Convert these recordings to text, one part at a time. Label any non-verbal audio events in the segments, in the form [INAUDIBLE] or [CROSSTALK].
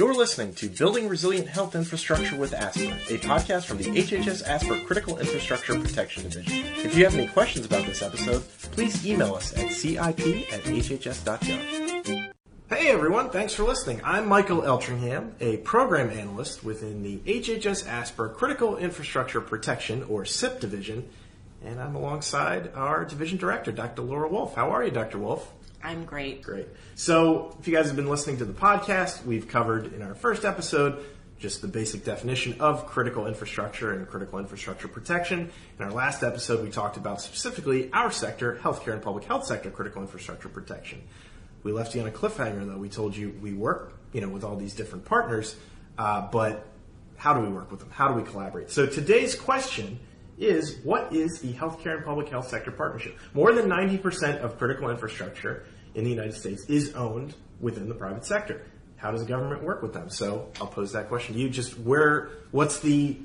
You're listening to Building Resilient Health Infrastructure with ASPR, a podcast from the HHS ASPR Critical Infrastructure Protection Division. If you have any questions about this episode, please email us at cip at hhs.gov. Hey everyone, thanks for listening. I'm Michael Eltringham, a program analyst within the HHS ASPR Critical Infrastructure Protection, or CIP division, and I'm alongside our division director, Dr. Laura Wolf. How are you, Dr. Wolf? I'm great. Great. So, if you guys have been listening to the podcast, we've covered in our first episode just the basic definition of critical infrastructure and critical infrastructure protection. In our last episode, we talked about specifically our sector, healthcare and public health sector critical infrastructure protection. We left you on a cliffhanger, though. We told you we work, you know, with all these different partners, uh, but how do we work with them? How do we collaborate? So today's question is what is the healthcare and public health sector partnership? More than 90% of critical infrastructure in the United States is owned within the private sector. How does the government work with them? So I'll pose that question to you. Just where, what's the,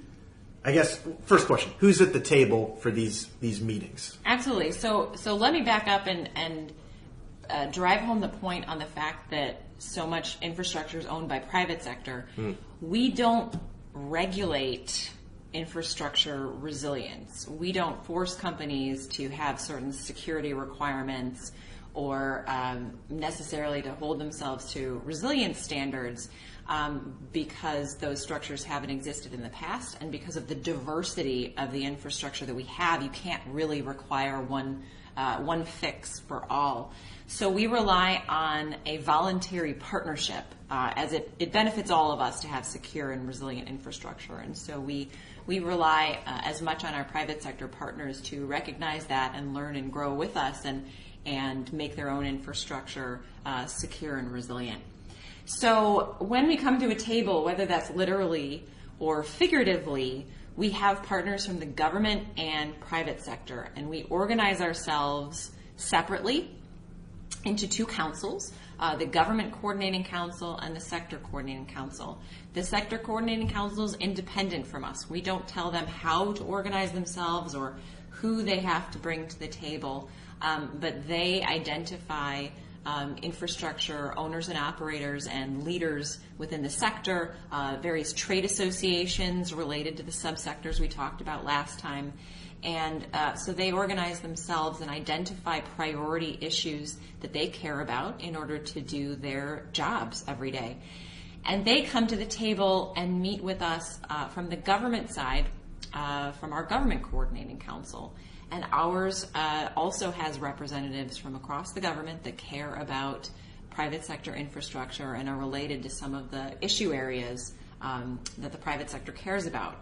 I guess, first question: Who's at the table for these these meetings? Absolutely. So so let me back up and and uh, drive home the point on the fact that so much infrastructure is owned by private sector. We don't regulate infrastructure resilience. We don't force companies to have certain security requirements or um, necessarily to hold themselves to resilience standards um, because those structures haven't existed in the past and because of the diversity of the infrastructure that we have, you can't really require one uh, one fix for all. So we rely on a voluntary partnership uh, as it, it benefits all of us to have secure and resilient infrastructure. And so we we rely uh, as much on our private sector partners to recognize that and learn and grow with us and and make their own infrastructure uh, secure and resilient. So when we come to a table, whether that's literally or figuratively, we have partners from the government and private sector, and we organize ourselves separately into two councils uh, the Government Coordinating Council and the Sector Coordinating Council. The Sector Coordinating Council is independent from us. We don't tell them how to organize themselves or who they have to bring to the table, um, but they identify um, infrastructure owners and operators and leaders within the sector, uh, various trade associations related to the subsectors we talked about last time. And uh, so they organize themselves and identify priority issues that they care about in order to do their jobs every day. And they come to the table and meet with us uh, from the government side, uh, from our Government Coordinating Council. And ours uh, also has representatives from across the government that care about private sector infrastructure and are related to some of the issue areas um, that the private sector cares about.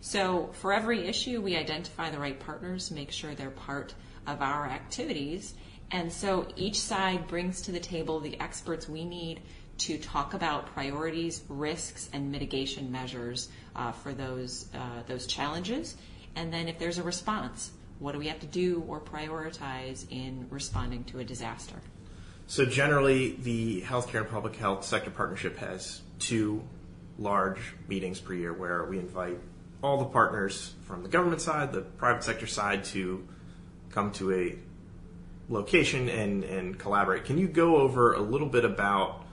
So for every issue, we identify the right partners, make sure they're part of our activities. And so each side brings to the table the experts we need to talk about priorities, risks, and mitigation measures uh, for those, uh, those challenges. And then if there's a response, what do we have to do or prioritize in responding to a disaster? So generally, the healthcare and public health sector partnership has two large meetings per year where we invite all the partners from the government side, the private sector side to come to a location and, and collaborate. Can you go over a little bit about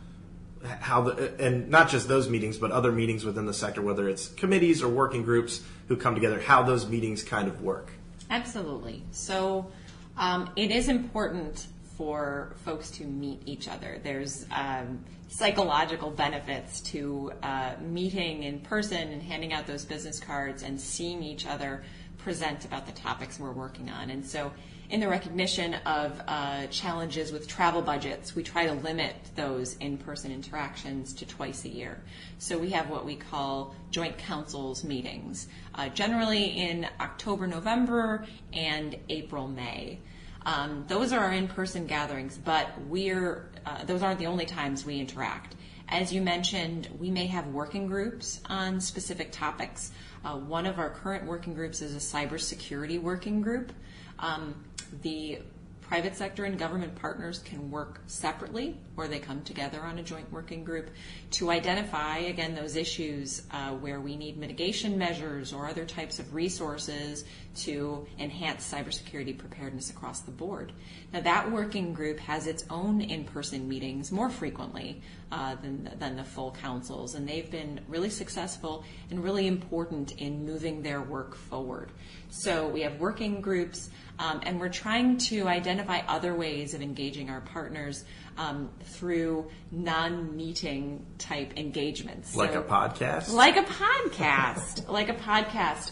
how the and not just those meetings, but other meetings within the sector, whether it's committees or working groups who come together, how those meetings kind of work? Absolutely. So um, it is important for folks to meet each other. There's um, psychological benefits to uh, meeting in person and handing out those business cards and seeing each other present about the topics we're working on. And so, in the recognition of uh, challenges with travel budgets, we try to limit those in person interactions to twice a year. So, we have what we call joint councils meetings, uh, generally in October, November, and April, May. Um, those are our in-person gatherings, but we're uh, those aren't the only times we interact. As you mentioned, we may have working groups on specific topics. Uh, one of our current working groups is a cybersecurity working group. Um, the private sector and government partners can work separately or they come together on a joint working group to identify, again, those issues uh, where we need mitigation measures or other types of resources to enhance cybersecurity preparedness across the board. Now, that working group has its own in person meetings more frequently. Uh, than, than the full councils. And they've been really successful and really important in moving their work forward. So we have working groups, um, and we're trying to identify other ways of engaging our partners um, through non-meeting type engagements. Like So- a podcast? Like a podcast. [LAUGHS] like a podcast.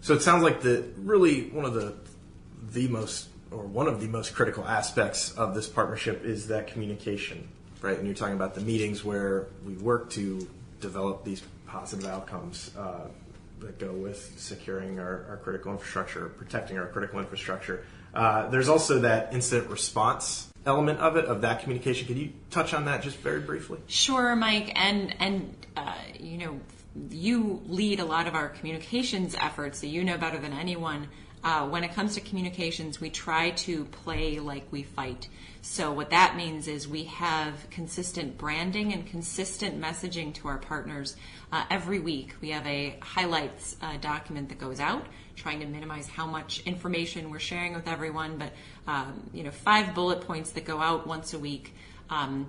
So it sounds like the really one of the the most or one of the most critical aspects of this partnership is that communication, right? And you're talking about the meetings where we work to develop these positive outcomes uh, that go with securing our, our critical infrastructure, protecting our critical infrastructure. Uh, there's also that incident response element of it, of that communication. Could you touch on that just very briefly? Sure, Mike, and and uh, you know, you lead a lot of our communications efforts, so you know better than anyone. Uh, when it comes to communications, we try to play like we fight. So what that means is we have consistent branding and consistent messaging to our partners uh, every week. We have a highlights uh, document that goes out, trying to minimize how much information we're sharing with everyone, but um, you know, five bullet points that go out once a week. Um,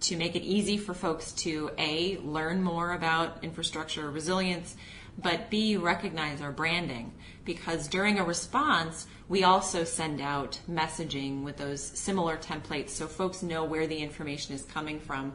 to make it easy for folks to A, learn more about infrastructure resilience, but B, recognize our branding. Because during a response, we also send out messaging with those similar templates so folks know where the information is coming from.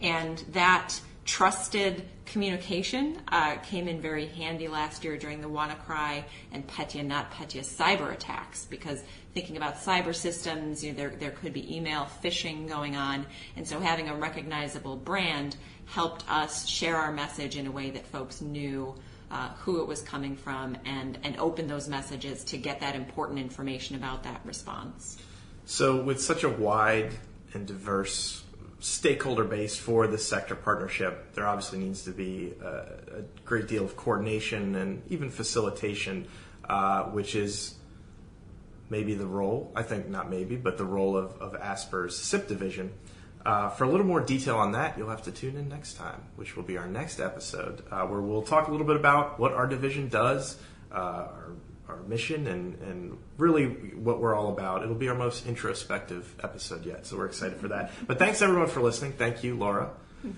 And that trusted communication uh, came in very handy last year during the WannaCry and Petya, NotPetya cyber attacks because thinking about cyber systems, you know, there, there could be email phishing going on. And so having a recognizable brand helped us share our message in a way that folks knew uh, who it was coming from and, and open those messages to get that important information about that response. So, with such a wide and diverse stakeholder base for this sector partnership, there obviously needs to be a, a great deal of coordination and even facilitation, uh, which is maybe the role, I think not maybe, but the role of, of ASPR's CIP division. Uh, for a little more detail on that, you'll have to tune in next time, which will be our next episode, uh, where we'll talk a little bit about what our division does, uh, our, our mission, and, and really what we're all about. It'll be our most introspective episode yet, so we're excited for that. But thanks everyone for listening. Thank you, Laura.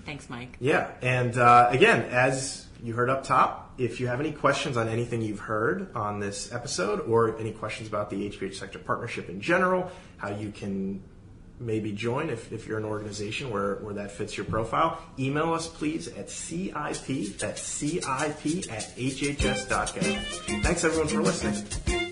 Thanks, Mike. Yeah, and uh, again, as you heard up top, if you have any questions on anything you've heard on this episode, or any questions about the HPH sector partnership in general, how you can maybe join if, if you're an organization where, where that fits your profile, email us please at CIP, that's CIP at HHS.gov. Thanks everyone for listening.